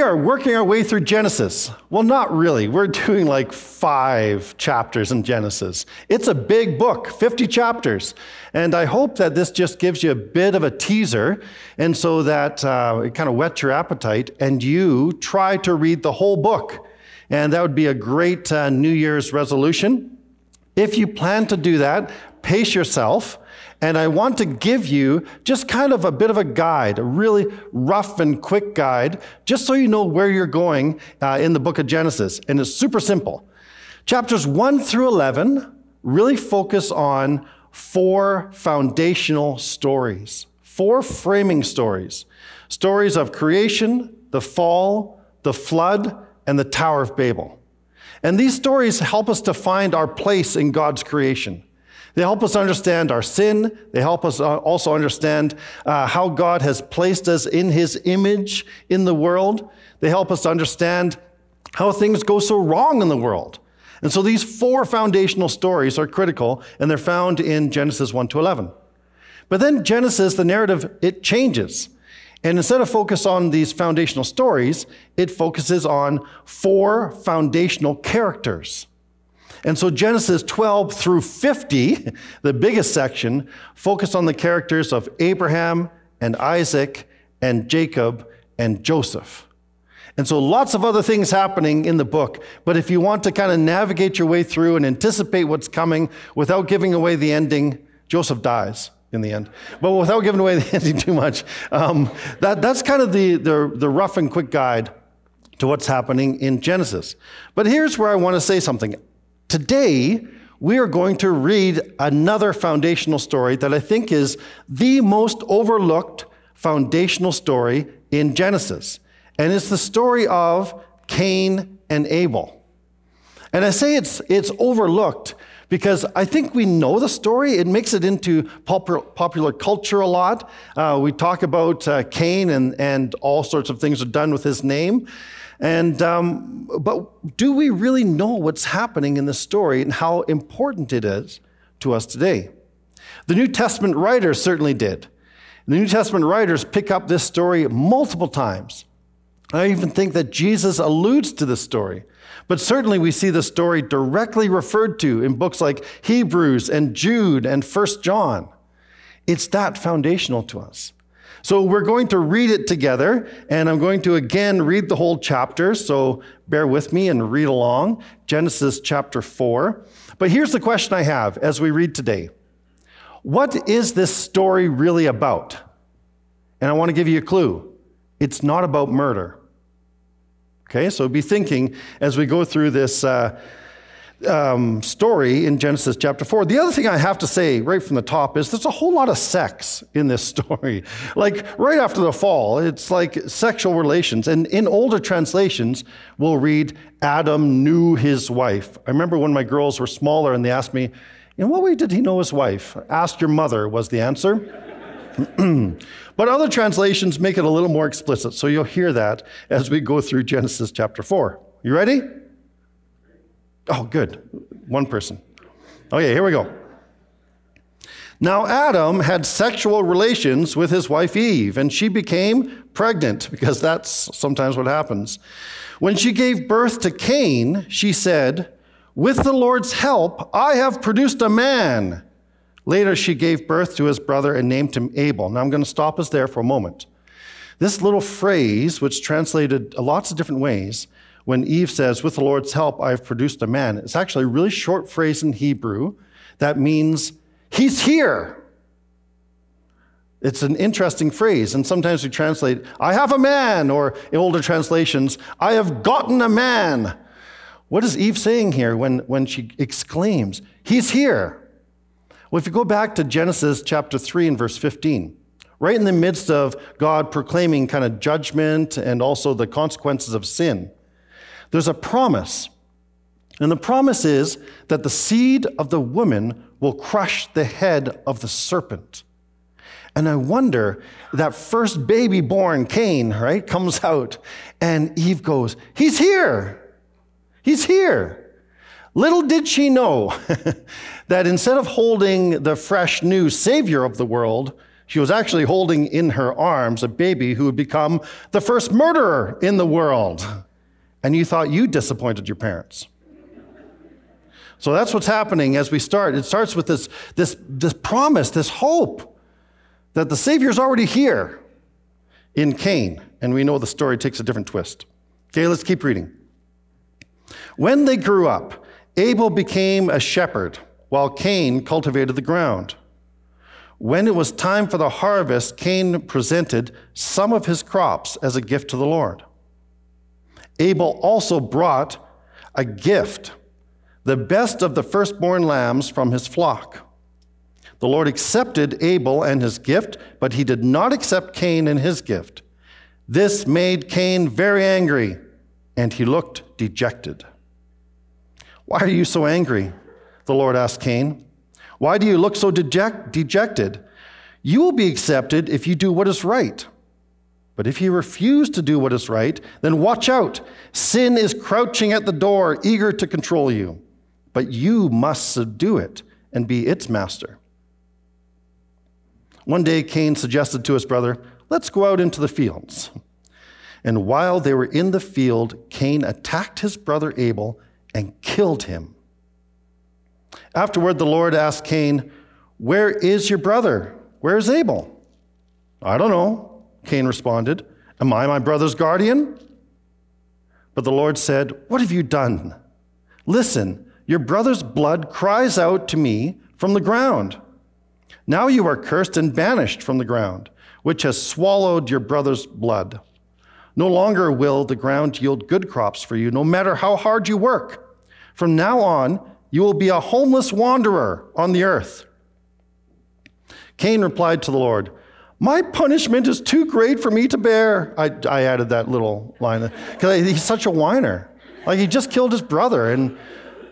We are working our way through Genesis. Well, not really. We're doing like five chapters in Genesis. It's a big book, 50 chapters. And I hope that this just gives you a bit of a teaser, and so that uh, it kind of whets your appetite, and you try to read the whole book. And that would be a great uh, New Year's resolution. If you plan to do that, pace yourself and I want to give you just kind of a bit of a guide, a really rough and quick guide, just so you know where you're going uh, in the book of Genesis. And it's super simple. Chapters 1 through 11 really focus on four foundational stories, four framing stories stories of creation, the fall, the flood, and the Tower of Babel. And these stories help us to find our place in God's creation. They help us understand our sin. They help us uh, also understand uh, how God has placed us in His image in the world. They help us understand how things go so wrong in the world. And so these four foundational stories are critical, and they're found in Genesis 1 to 11. But then Genesis, the narrative, it changes. And instead of focus on these foundational stories, it focuses on four foundational characters. And so Genesis 12 through 50, the biggest section, focus on the characters of Abraham and Isaac and Jacob and Joseph. And so lots of other things happening in the book. But if you want to kind of navigate your way through and anticipate what's coming without giving away the ending, Joseph dies in the end. But without giving away the ending too much, um, that, that's kind of the, the, the rough and quick guide to what's happening in Genesis. But here's where I want to say something. Today, we are going to read another foundational story that I think is the most overlooked foundational story in Genesis. And it's the story of Cain and Abel. And I say it's, it's overlooked because I think we know the story. It makes it into popular, popular culture a lot. Uh, we talk about uh, Cain and, and all sorts of things are done with his name. And, um, but do we really know what's happening in the story and how important it is to us today? The New Testament writers certainly did. The New Testament writers pick up this story multiple times. I even think that Jesus alludes to this story. But certainly we see the story directly referred to in books like Hebrews and Jude and First John. It's that foundational to us. So we're going to read it together, and I'm going to again read the whole chapter. So bear with me and read along. Genesis chapter 4. But here's the question I have as we read today What is this story really about? And I want to give you a clue it's not about murder. Okay, so be thinking as we go through this. Uh, um, story in Genesis chapter 4. The other thing I have to say right from the top is there's a whole lot of sex in this story. like right after the fall, it's like sexual relations. And in older translations, we'll read Adam knew his wife. I remember when my girls were smaller and they asked me, in what way did he know his wife? Ask your mother was the answer. but other translations make it a little more explicit, so you'll hear that as we go through Genesis chapter 4. You ready? Oh, good. One person. Okay, here we go. Now, Adam had sexual relations with his wife Eve, and she became pregnant, because that's sometimes what happens. When she gave birth to Cain, she said, With the Lord's help, I have produced a man. Later, she gave birth to his brother and named him Abel. Now, I'm going to stop us there for a moment. This little phrase, which translated lots of different ways, when Eve says, With the Lord's help, I have produced a man. It's actually a really short phrase in Hebrew that means, He's here. It's an interesting phrase, and sometimes we translate, I have a man, or in older translations, I have gotten a man. What is Eve saying here when, when she exclaims, He's here? Well, if you go back to Genesis chapter 3 and verse 15, right in the midst of God proclaiming kind of judgment and also the consequences of sin, there's a promise. And the promise is that the seed of the woman will crush the head of the serpent. And I wonder, that first baby born, Cain, right, comes out, and Eve goes, He's here! He's here! Little did she know that instead of holding the fresh new Savior of the world, She was actually holding in her arms a baby who would become the first murderer in the world. And you thought you disappointed your parents. So that's what's happening as we start. It starts with this, this, this promise, this hope that the Savior's already here in Cain. And we know the story takes a different twist. Okay, let's keep reading. When they grew up, Abel became a shepherd, while Cain cultivated the ground. When it was time for the harvest, Cain presented some of his crops as a gift to the Lord. Abel also brought a gift, the best of the firstborn lambs from his flock. The Lord accepted Abel and his gift, but he did not accept Cain and his gift. This made Cain very angry, and he looked dejected. Why are you so angry? The Lord asked Cain. Why do you look so deject- dejected? You will be accepted if you do what is right. But if you refuse to do what is right, then watch out. Sin is crouching at the door, eager to control you. But you must subdue it and be its master. One day, Cain suggested to his brother, Let's go out into the fields. And while they were in the field, Cain attacked his brother Abel and killed him. Afterward, the Lord asked Cain, Where is your brother? Where is Abel? I don't know, Cain responded. Am I my brother's guardian? But the Lord said, What have you done? Listen, your brother's blood cries out to me from the ground. Now you are cursed and banished from the ground, which has swallowed your brother's blood. No longer will the ground yield good crops for you, no matter how hard you work. From now on, you will be a homeless wanderer on the earth. Cain replied to the Lord, My punishment is too great for me to bear. I, I added that little line because he's such a whiner. Like he just killed his brother, and,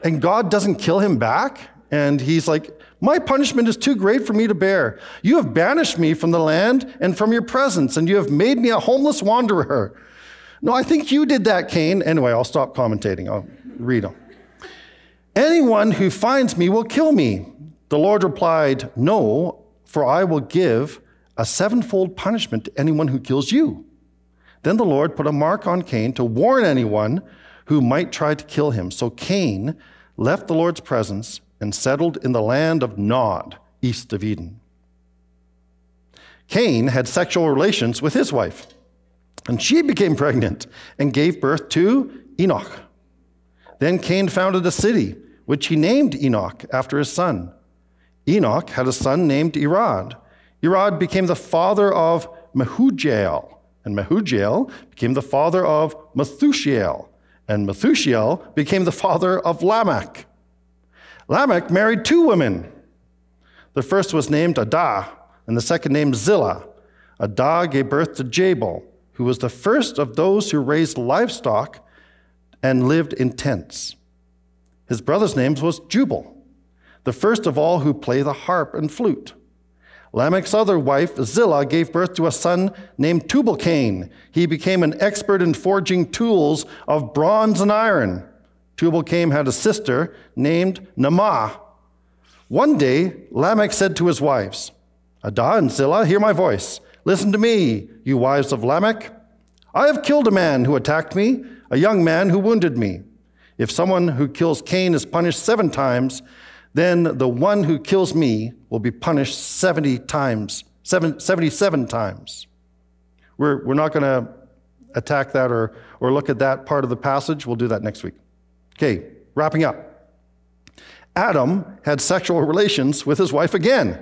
and God doesn't kill him back. And he's like, My punishment is too great for me to bear. You have banished me from the land and from your presence, and you have made me a homeless wanderer. No, I think you did that, Cain. Anyway, I'll stop commentating. I'll read them. Anyone who finds me will kill me. The Lord replied, No, for I will give a sevenfold punishment to anyone who kills you. Then the Lord put a mark on Cain to warn anyone who might try to kill him. So Cain left the Lord's presence and settled in the land of Nod, east of Eden. Cain had sexual relations with his wife, and she became pregnant and gave birth to Enoch. Then Cain founded a city which he named Enoch after his son. Enoch had a son named Irad. Irad became the father of Mehujael, and Mehujael became the father of Methushael, and Methushael became the father of Lamech. Lamech married two women. The first was named Adah, and the second named Zillah. Adah gave birth to Jabal, who was the first of those who raised livestock and lived in tents. His brother's name was Jubal, the first of all who play the harp and flute. Lamech's other wife, Zillah, gave birth to a son named Tubal-Cain. He became an expert in forging tools of bronze and iron. Tubal-Cain had a sister named Naamah. One day, Lamech said to his wives, Adah and Zillah, hear my voice. Listen to me, you wives of Lamech. I have killed a man who attacked me, a young man who wounded me. If someone who kills Cain is punished seven times, then the one who kills me will be punished 70 times, seven, 77 times. We're, we're not going to attack that or, or look at that part of the passage. We'll do that next week. Okay, wrapping up. Adam had sexual relations with his wife again,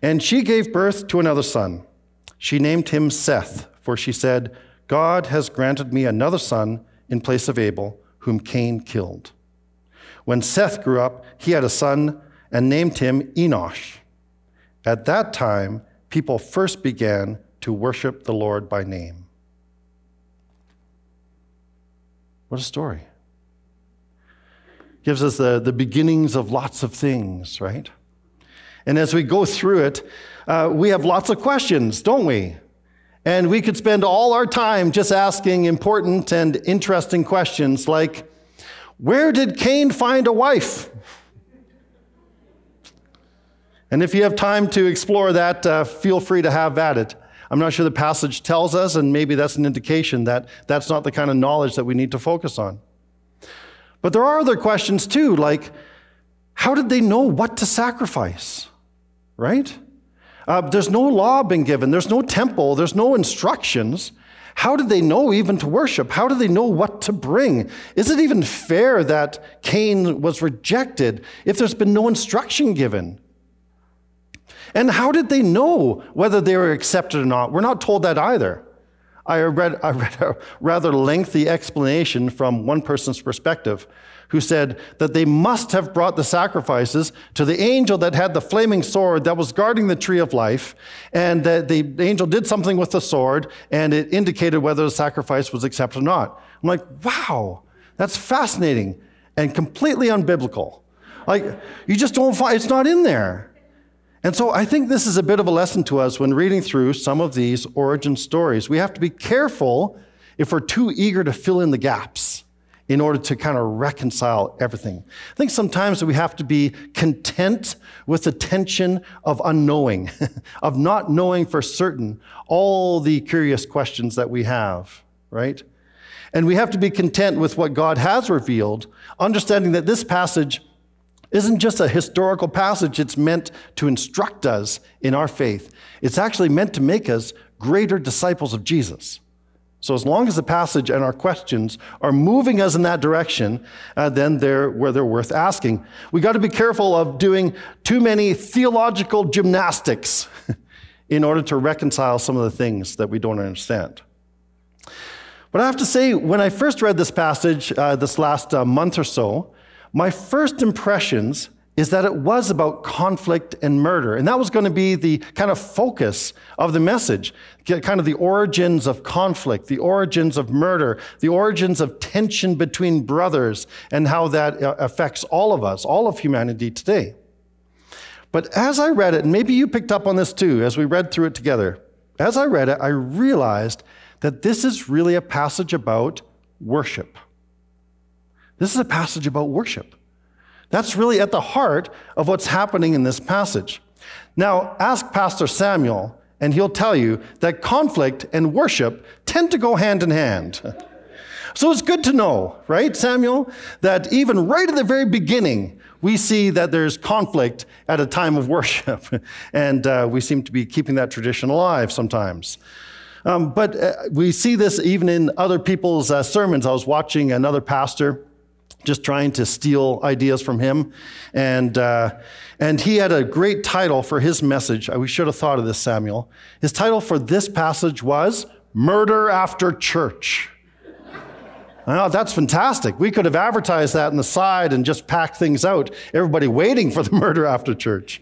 and she gave birth to another son. She named him Seth, for she said, God has granted me another son in place of Abel whom Cain killed. When Seth grew up, he had a son and named him Enosh. At that time, people first began to worship the Lord by name. What a story. Gives us the, the beginnings of lots of things, right? And as we go through it, uh, we have lots of questions, don't we? And we could spend all our time just asking important and interesting questions like Where did Cain find a wife? And if you have time to explore that, uh, feel free to have at it. I'm not sure the passage tells us, and maybe that's an indication that that's not the kind of knowledge that we need to focus on. But there are other questions too, like how did they know what to sacrifice? Right? Uh, there's no law being given, there's no temple, there's no instructions. How did they know even to worship? How did they know what to bring? Is it even fair that Cain was rejected if there's been no instruction given? And how did they know whether they were accepted or not? We're not told that either. I read, I read a rather lengthy explanation from one person's perspective who said that they must have brought the sacrifices to the angel that had the flaming sword that was guarding the tree of life, and that the angel did something with the sword, and it indicated whether the sacrifice was accepted or not. I'm like, wow, that's fascinating and completely unbiblical. Like, you just don't find it's not in there. And so I think this is a bit of a lesson to us when reading through some of these origin stories. We have to be careful if we're too eager to fill in the gaps in order to kind of reconcile everything. I think sometimes we have to be content with the tension of unknowing, of not knowing for certain all the curious questions that we have, right? And we have to be content with what God has revealed, understanding that this passage isn't just a historical passage, it's meant to instruct us in our faith. It's actually meant to make us greater disciples of Jesus. So, as long as the passage and our questions are moving us in that direction, uh, then they're where they're worth asking. We got to be careful of doing too many theological gymnastics in order to reconcile some of the things that we don't understand. But I have to say, when I first read this passage uh, this last uh, month or so, my first impressions is that it was about conflict and murder. And that was going to be the kind of focus of the message kind of the origins of conflict, the origins of murder, the origins of tension between brothers, and how that uh, affects all of us, all of humanity today. But as I read it, and maybe you picked up on this too as we read through it together, as I read it, I realized that this is really a passage about worship. This is a passage about worship. That's really at the heart of what's happening in this passage. Now, ask Pastor Samuel, and he'll tell you that conflict and worship tend to go hand in hand. So it's good to know, right, Samuel, that even right at the very beginning, we see that there's conflict at a time of worship. and uh, we seem to be keeping that tradition alive sometimes. Um, but uh, we see this even in other people's uh, sermons. I was watching another pastor just trying to steal ideas from him. And, uh, and he had a great title for his message. We should have thought of this, Samuel. His title for this passage was Murder After Church. Well, that's fantastic. We could have advertised that on the side and just packed things out, everybody waiting for the murder after church.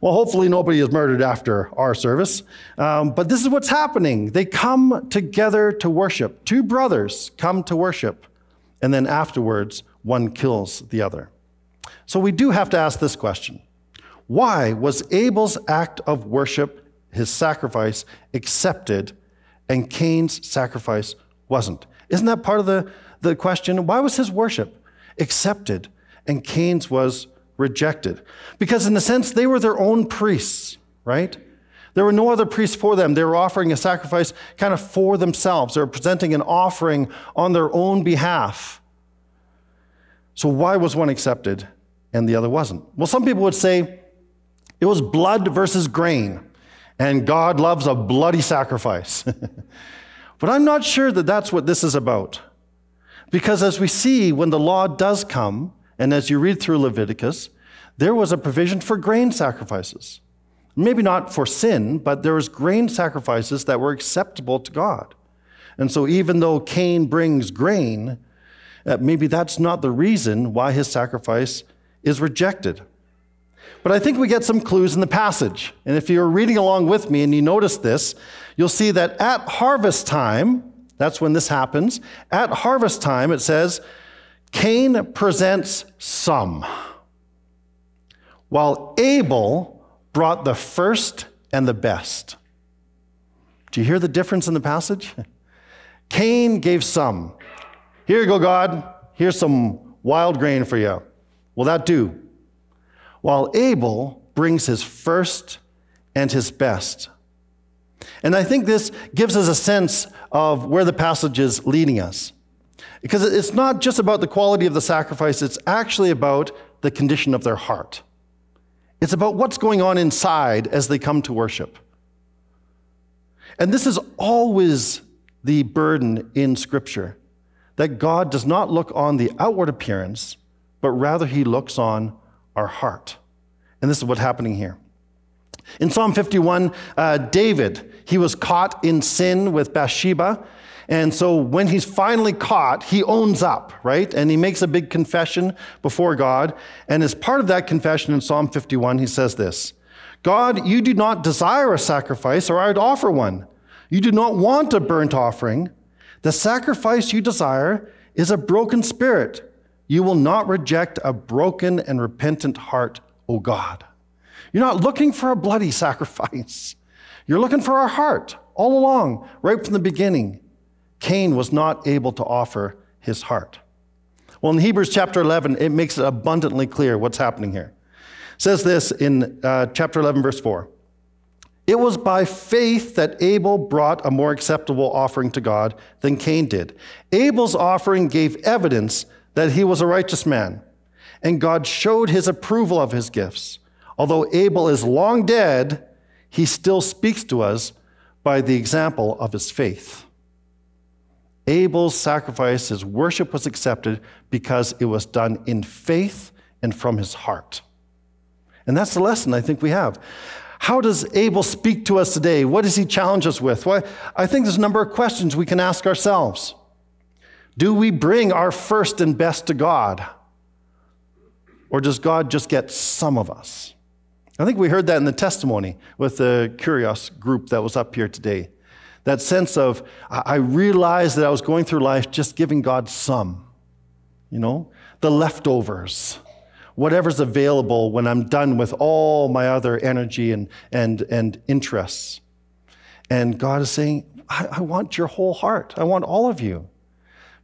Well, hopefully nobody is murdered after our service. Um, but this is what's happening. They come together to worship. Two brothers come to worship and then afterwards, one kills the other. So we do have to ask this question Why was Abel's act of worship, his sacrifice, accepted, and Cain's sacrifice wasn't? Isn't that part of the, the question? Why was his worship accepted and Cain's was rejected? Because, in a sense, they were their own priests, right? There were no other priests for them. They were offering a sacrifice kind of for themselves. They were presenting an offering on their own behalf. So, why was one accepted and the other wasn't? Well, some people would say it was blood versus grain, and God loves a bloody sacrifice. but I'm not sure that that's what this is about. Because as we see, when the law does come, and as you read through Leviticus, there was a provision for grain sacrifices. Maybe not for sin, but there was grain sacrifices that were acceptable to God. And so even though Cain brings grain, uh, maybe that's not the reason why his sacrifice is rejected. But I think we get some clues in the passage. And if you're reading along with me and you notice this, you'll see that at harvest time, that's when this happens, at harvest time, it says, Cain presents some, while Abel brought the first and the best. Do you hear the difference in the passage? Cain gave some. Here you go, God. Here's some wild grain for you. Will that do? While Abel brings his first and his best. And I think this gives us a sense of where the passage is leading us. Because it's not just about the quality of the sacrifice, it's actually about the condition of their heart. It's about what's going on inside as they come to worship. And this is always the burden in Scripture that God does not look on the outward appearance, but rather he looks on our heart. And this is what's happening here. In Psalm 51, uh, David, he was caught in sin with Bathsheba. And so when he's finally caught, he owns up, right? And he makes a big confession before God. And as part of that confession in Psalm 51, he says this God, you do not desire a sacrifice, or I'd offer one. You do not want a burnt offering. The sacrifice you desire is a broken spirit. You will not reject a broken and repentant heart, O God. You're not looking for a bloody sacrifice. You're looking for our heart all along, right from the beginning. Cain was not able to offer his heart. Well, in Hebrews chapter 11, it makes it abundantly clear what's happening here. It says this in uh, chapter 11, verse 4. It was by faith that Abel brought a more acceptable offering to God than Cain did. Abel's offering gave evidence that he was a righteous man, and God showed his approval of his gifts. Although Abel is long dead, he still speaks to us by the example of his faith. Abel's sacrifice, his worship was accepted because it was done in faith and from his heart. And that's the lesson I think we have. How does Abel speak to us today? What does he challenge us with? Well, I think there's a number of questions we can ask ourselves. Do we bring our first and best to God? Or does God just get some of us? I think we heard that in the testimony with the Curios group that was up here today. That sense of, I realized that I was going through life just giving God some, you know, the leftovers, whatever's available when I'm done with all my other energy and, and, and interests. And God is saying, I, I want your whole heart. I want all of you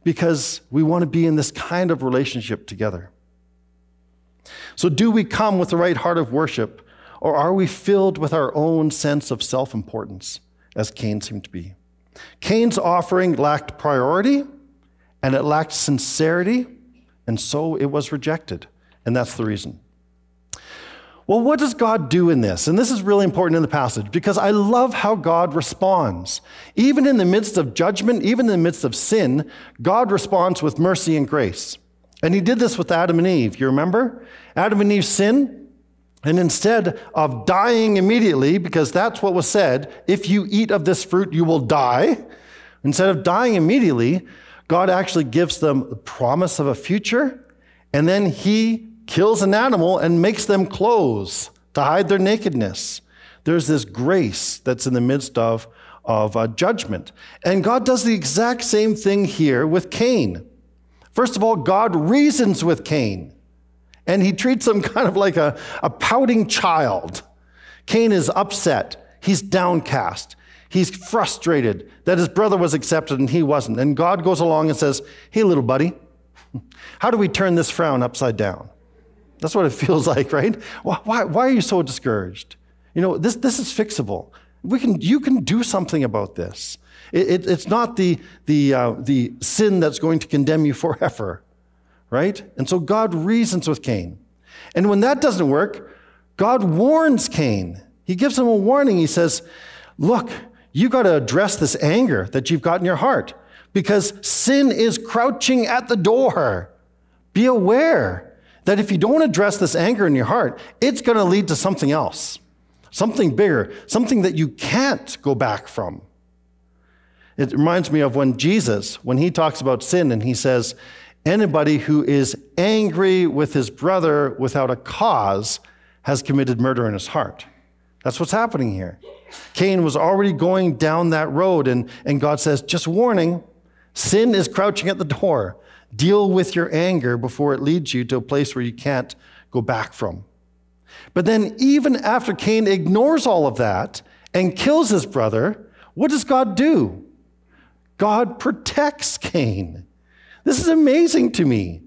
because we want to be in this kind of relationship together. So, do we come with the right heart of worship, or are we filled with our own sense of self importance? As Cain seemed to be. Cain's offering lacked priority and it lacked sincerity, and so it was rejected. And that's the reason. Well, what does God do in this? And this is really important in the passage because I love how God responds. Even in the midst of judgment, even in the midst of sin, God responds with mercy and grace. And he did this with Adam and Eve. You remember? Adam and Eve sinned, and instead of dying immediately, because that's what was said, if you eat of this fruit, you will die, instead of dying immediately, God actually gives them the promise of a future, and then He kills an animal and makes them clothes to hide their nakedness. There's this grace that's in the midst of, of uh, judgment. And God does the exact same thing here with Cain. First of all, God reasons with Cain and he treats him kind of like a, a pouting child. Cain is upset, he's downcast, he's frustrated that his brother was accepted and he wasn't. And God goes along and says, Hey, little buddy, how do we turn this frown upside down? That's what it feels like, right? Why, why are you so discouraged? You know, this, this is fixable. We can, you can do something about this. It, it, it's not the, the, uh, the sin that's going to condemn you forever right? And so God reasons with Cain. And when that doesn't work, God warns Cain. He gives him a warning. He says, Look, you got to address this anger that you've got in your heart because sin is crouching at the door. Be aware that if you don't address this anger in your heart, it's going to lead to something else, something bigger, something that you can't go back from. It reminds me of when Jesus, when he talks about sin and he says, Anybody who is angry with his brother without a cause has committed murder in his heart. That's what's happening here. Cain was already going down that road, and, and God says, just warning, sin is crouching at the door. Deal with your anger before it leads you to a place where you can't go back from. But then, even after Cain ignores all of that and kills his brother, what does God do? God protects Cain. This is amazing to me.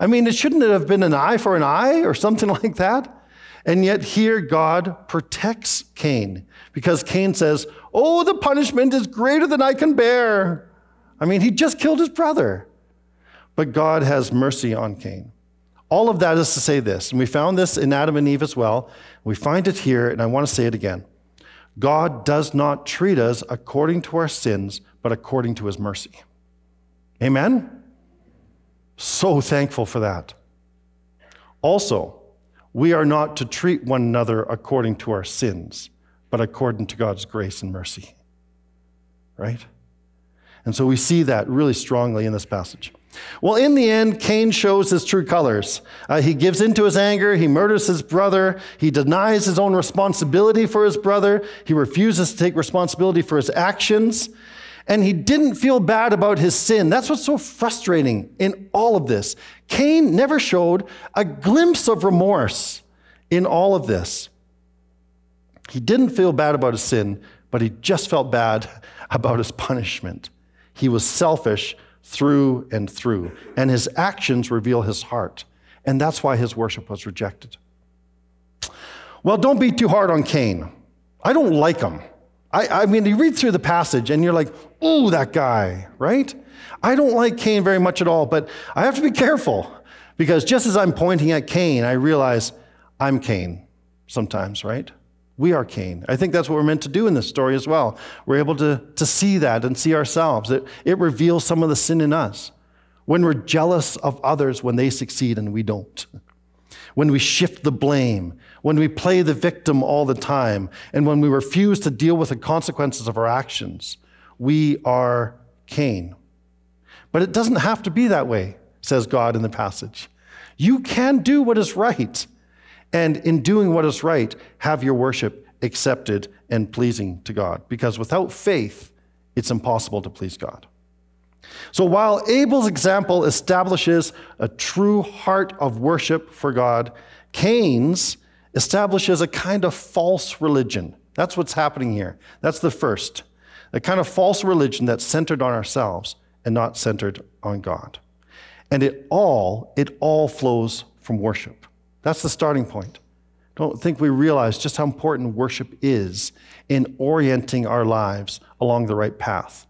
I mean, it shouldn't it have been an eye for an eye or something like that. And yet, here God protects Cain because Cain says, Oh, the punishment is greater than I can bear. I mean, he just killed his brother. But God has mercy on Cain. All of that is to say this, and we found this in Adam and Eve as well. We find it here, and I want to say it again. God does not treat us according to our sins, but according to his mercy. Amen? So thankful for that. Also, we are not to treat one another according to our sins, but according to God's grace and mercy. Right? And so we see that really strongly in this passage. Well, in the end, Cain shows his true colors. Uh, he gives into his anger, he murders his brother, he denies his own responsibility for his brother, he refuses to take responsibility for his actions, and he didn't feel bad about his sin. That's what's so frustrating in all of this. Cain never showed a glimpse of remorse in all of this. He didn't feel bad about his sin, but he just felt bad about his punishment. He was selfish through and through, and his actions reveal his heart. And that's why his worship was rejected. Well, don't be too hard on Cain. I don't like him. I, I mean, you read through the passage and you're like, ooh, that guy, right? I don't like Cain very much at all, but I have to be careful because just as I'm pointing at Cain, I realize I'm Cain sometimes, right? We are Cain. I think that's what we're meant to do in this story as well. We're able to, to see that and see ourselves. It, it reveals some of the sin in us. When we're jealous of others when they succeed and we don't. When we shift the blame. When we play the victim all the time. And when we refuse to deal with the consequences of our actions. We are Cain. But it doesn't have to be that way, says God in the passage. You can do what is right and in doing what is right, have your worship accepted and pleasing to God. Because without faith, it's impossible to please God. So while Abel's example establishes a true heart of worship for God, Cain's establishes a kind of false religion. That's what's happening here. That's the first. A kind of false religion that's centered on ourselves and not centered on God. And it all, it all flows from worship. That's the starting point. Don't think we realize just how important worship is in orienting our lives along the right path.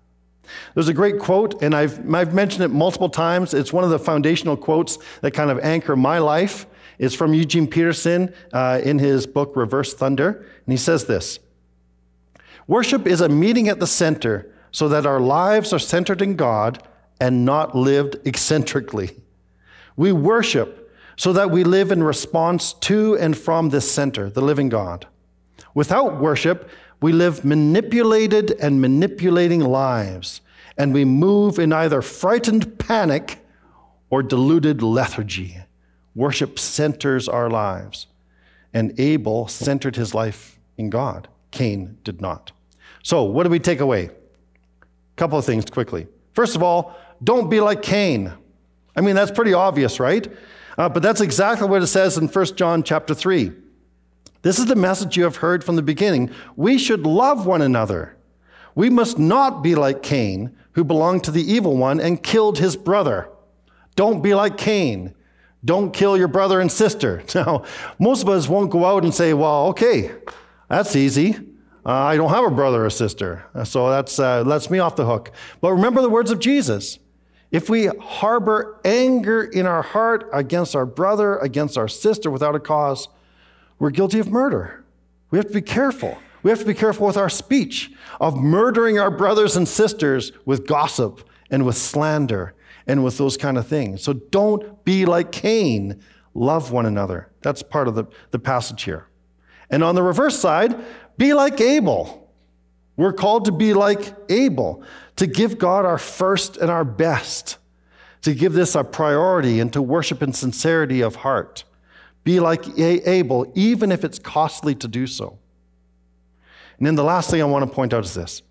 There's a great quote, and I've, I've mentioned it multiple times. It's one of the foundational quotes that kind of anchor my life. It's from Eugene Peterson uh, in his book, Reversed Thunder. And he says this Worship is a meeting at the center so that our lives are centered in God and not lived eccentrically. We worship so that we live in response to and from this center, the living God. Without worship, we live manipulated and manipulating lives, and we move in either frightened panic or deluded lethargy. Worship centers our lives, and Abel centered his life in God. Cain did not. So, what do we take away? A couple of things quickly. First of all, don't be like Cain. I mean, that's pretty obvious, right? Uh, but that's exactly what it says in 1 John chapter 3. This is the message you have heard from the beginning. We should love one another. We must not be like Cain, who belonged to the evil one and killed his brother. Don't be like Cain. Don't kill your brother and sister. Now, most of us won't go out and say, well, okay, that's easy. Uh, I don't have a brother or sister, so that's uh, lets me off the hook. But remember the words of Jesus. If we harbor anger in our heart against our brother, against our sister without a cause, we're guilty of murder. We have to be careful. We have to be careful with our speech of murdering our brothers and sisters with gossip and with slander and with those kind of things. So don't be like Cain. Love one another. That's part of the, the passage here. And on the reverse side, be like Abel. We're called to be like Abel to give God our first and our best, to give this a priority, and to worship in sincerity of heart. Be like Abel, even if it's costly to do so. And then the last thing I want to point out is this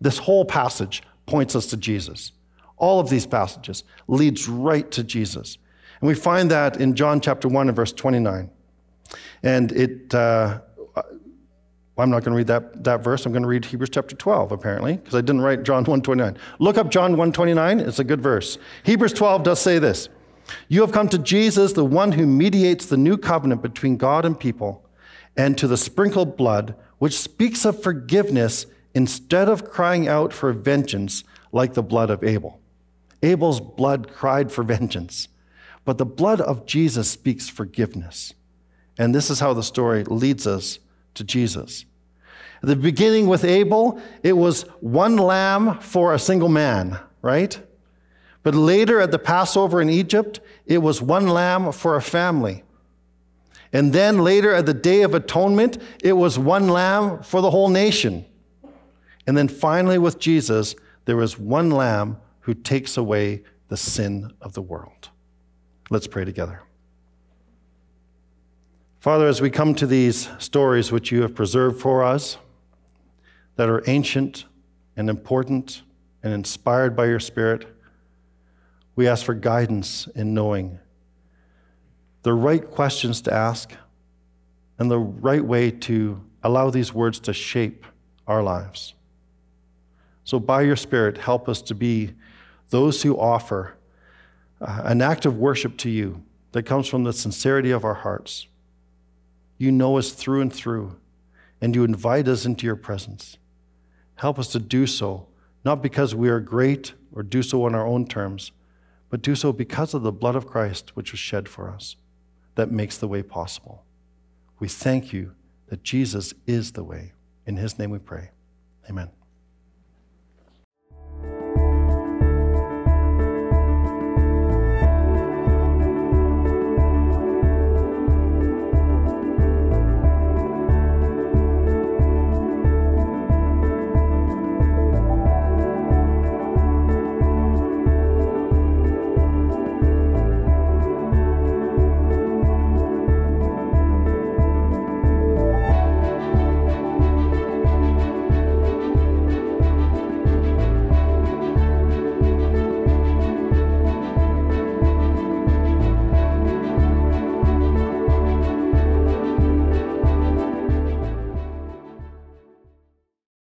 this whole passage points us to Jesus. All of these passages leads right to Jesus. And we find that in John chapter 1 and verse 29. And it, uh, I'm not going to read that, that verse. I'm going to read Hebrews chapter 12, apparently, because I didn't write John 129. Look up John 129. It's a good verse. Hebrews 12 does say this. You have come to Jesus, the one who mediates the new covenant between God and people, and to the sprinkled blood, which speaks of forgiveness instead of crying out for vengeance like the blood of Abel. Abel's blood cried for vengeance, but the blood of Jesus speaks forgiveness. And this is how the story leads us to Jesus. At the beginning with Abel, it was one lamb for a single man, right? But later at the Passover in Egypt, it was one lamb for a family. And then later at the Day of Atonement, it was one lamb for the whole nation. And then finally with Jesus, there was one lamb who takes away the sin of the world. Let's pray together. Father, as we come to these stories which you have preserved for us, that are ancient and important and inspired by your Spirit, we ask for guidance in knowing the right questions to ask and the right way to allow these words to shape our lives. So, by your Spirit, help us to be those who offer uh, an act of worship to you that comes from the sincerity of our hearts. You know us through and through, and you invite us into your presence. Help us to do so, not because we are great or do so on our own terms, but do so because of the blood of Christ which was shed for us that makes the way possible. We thank you that Jesus is the way. In his name we pray. Amen.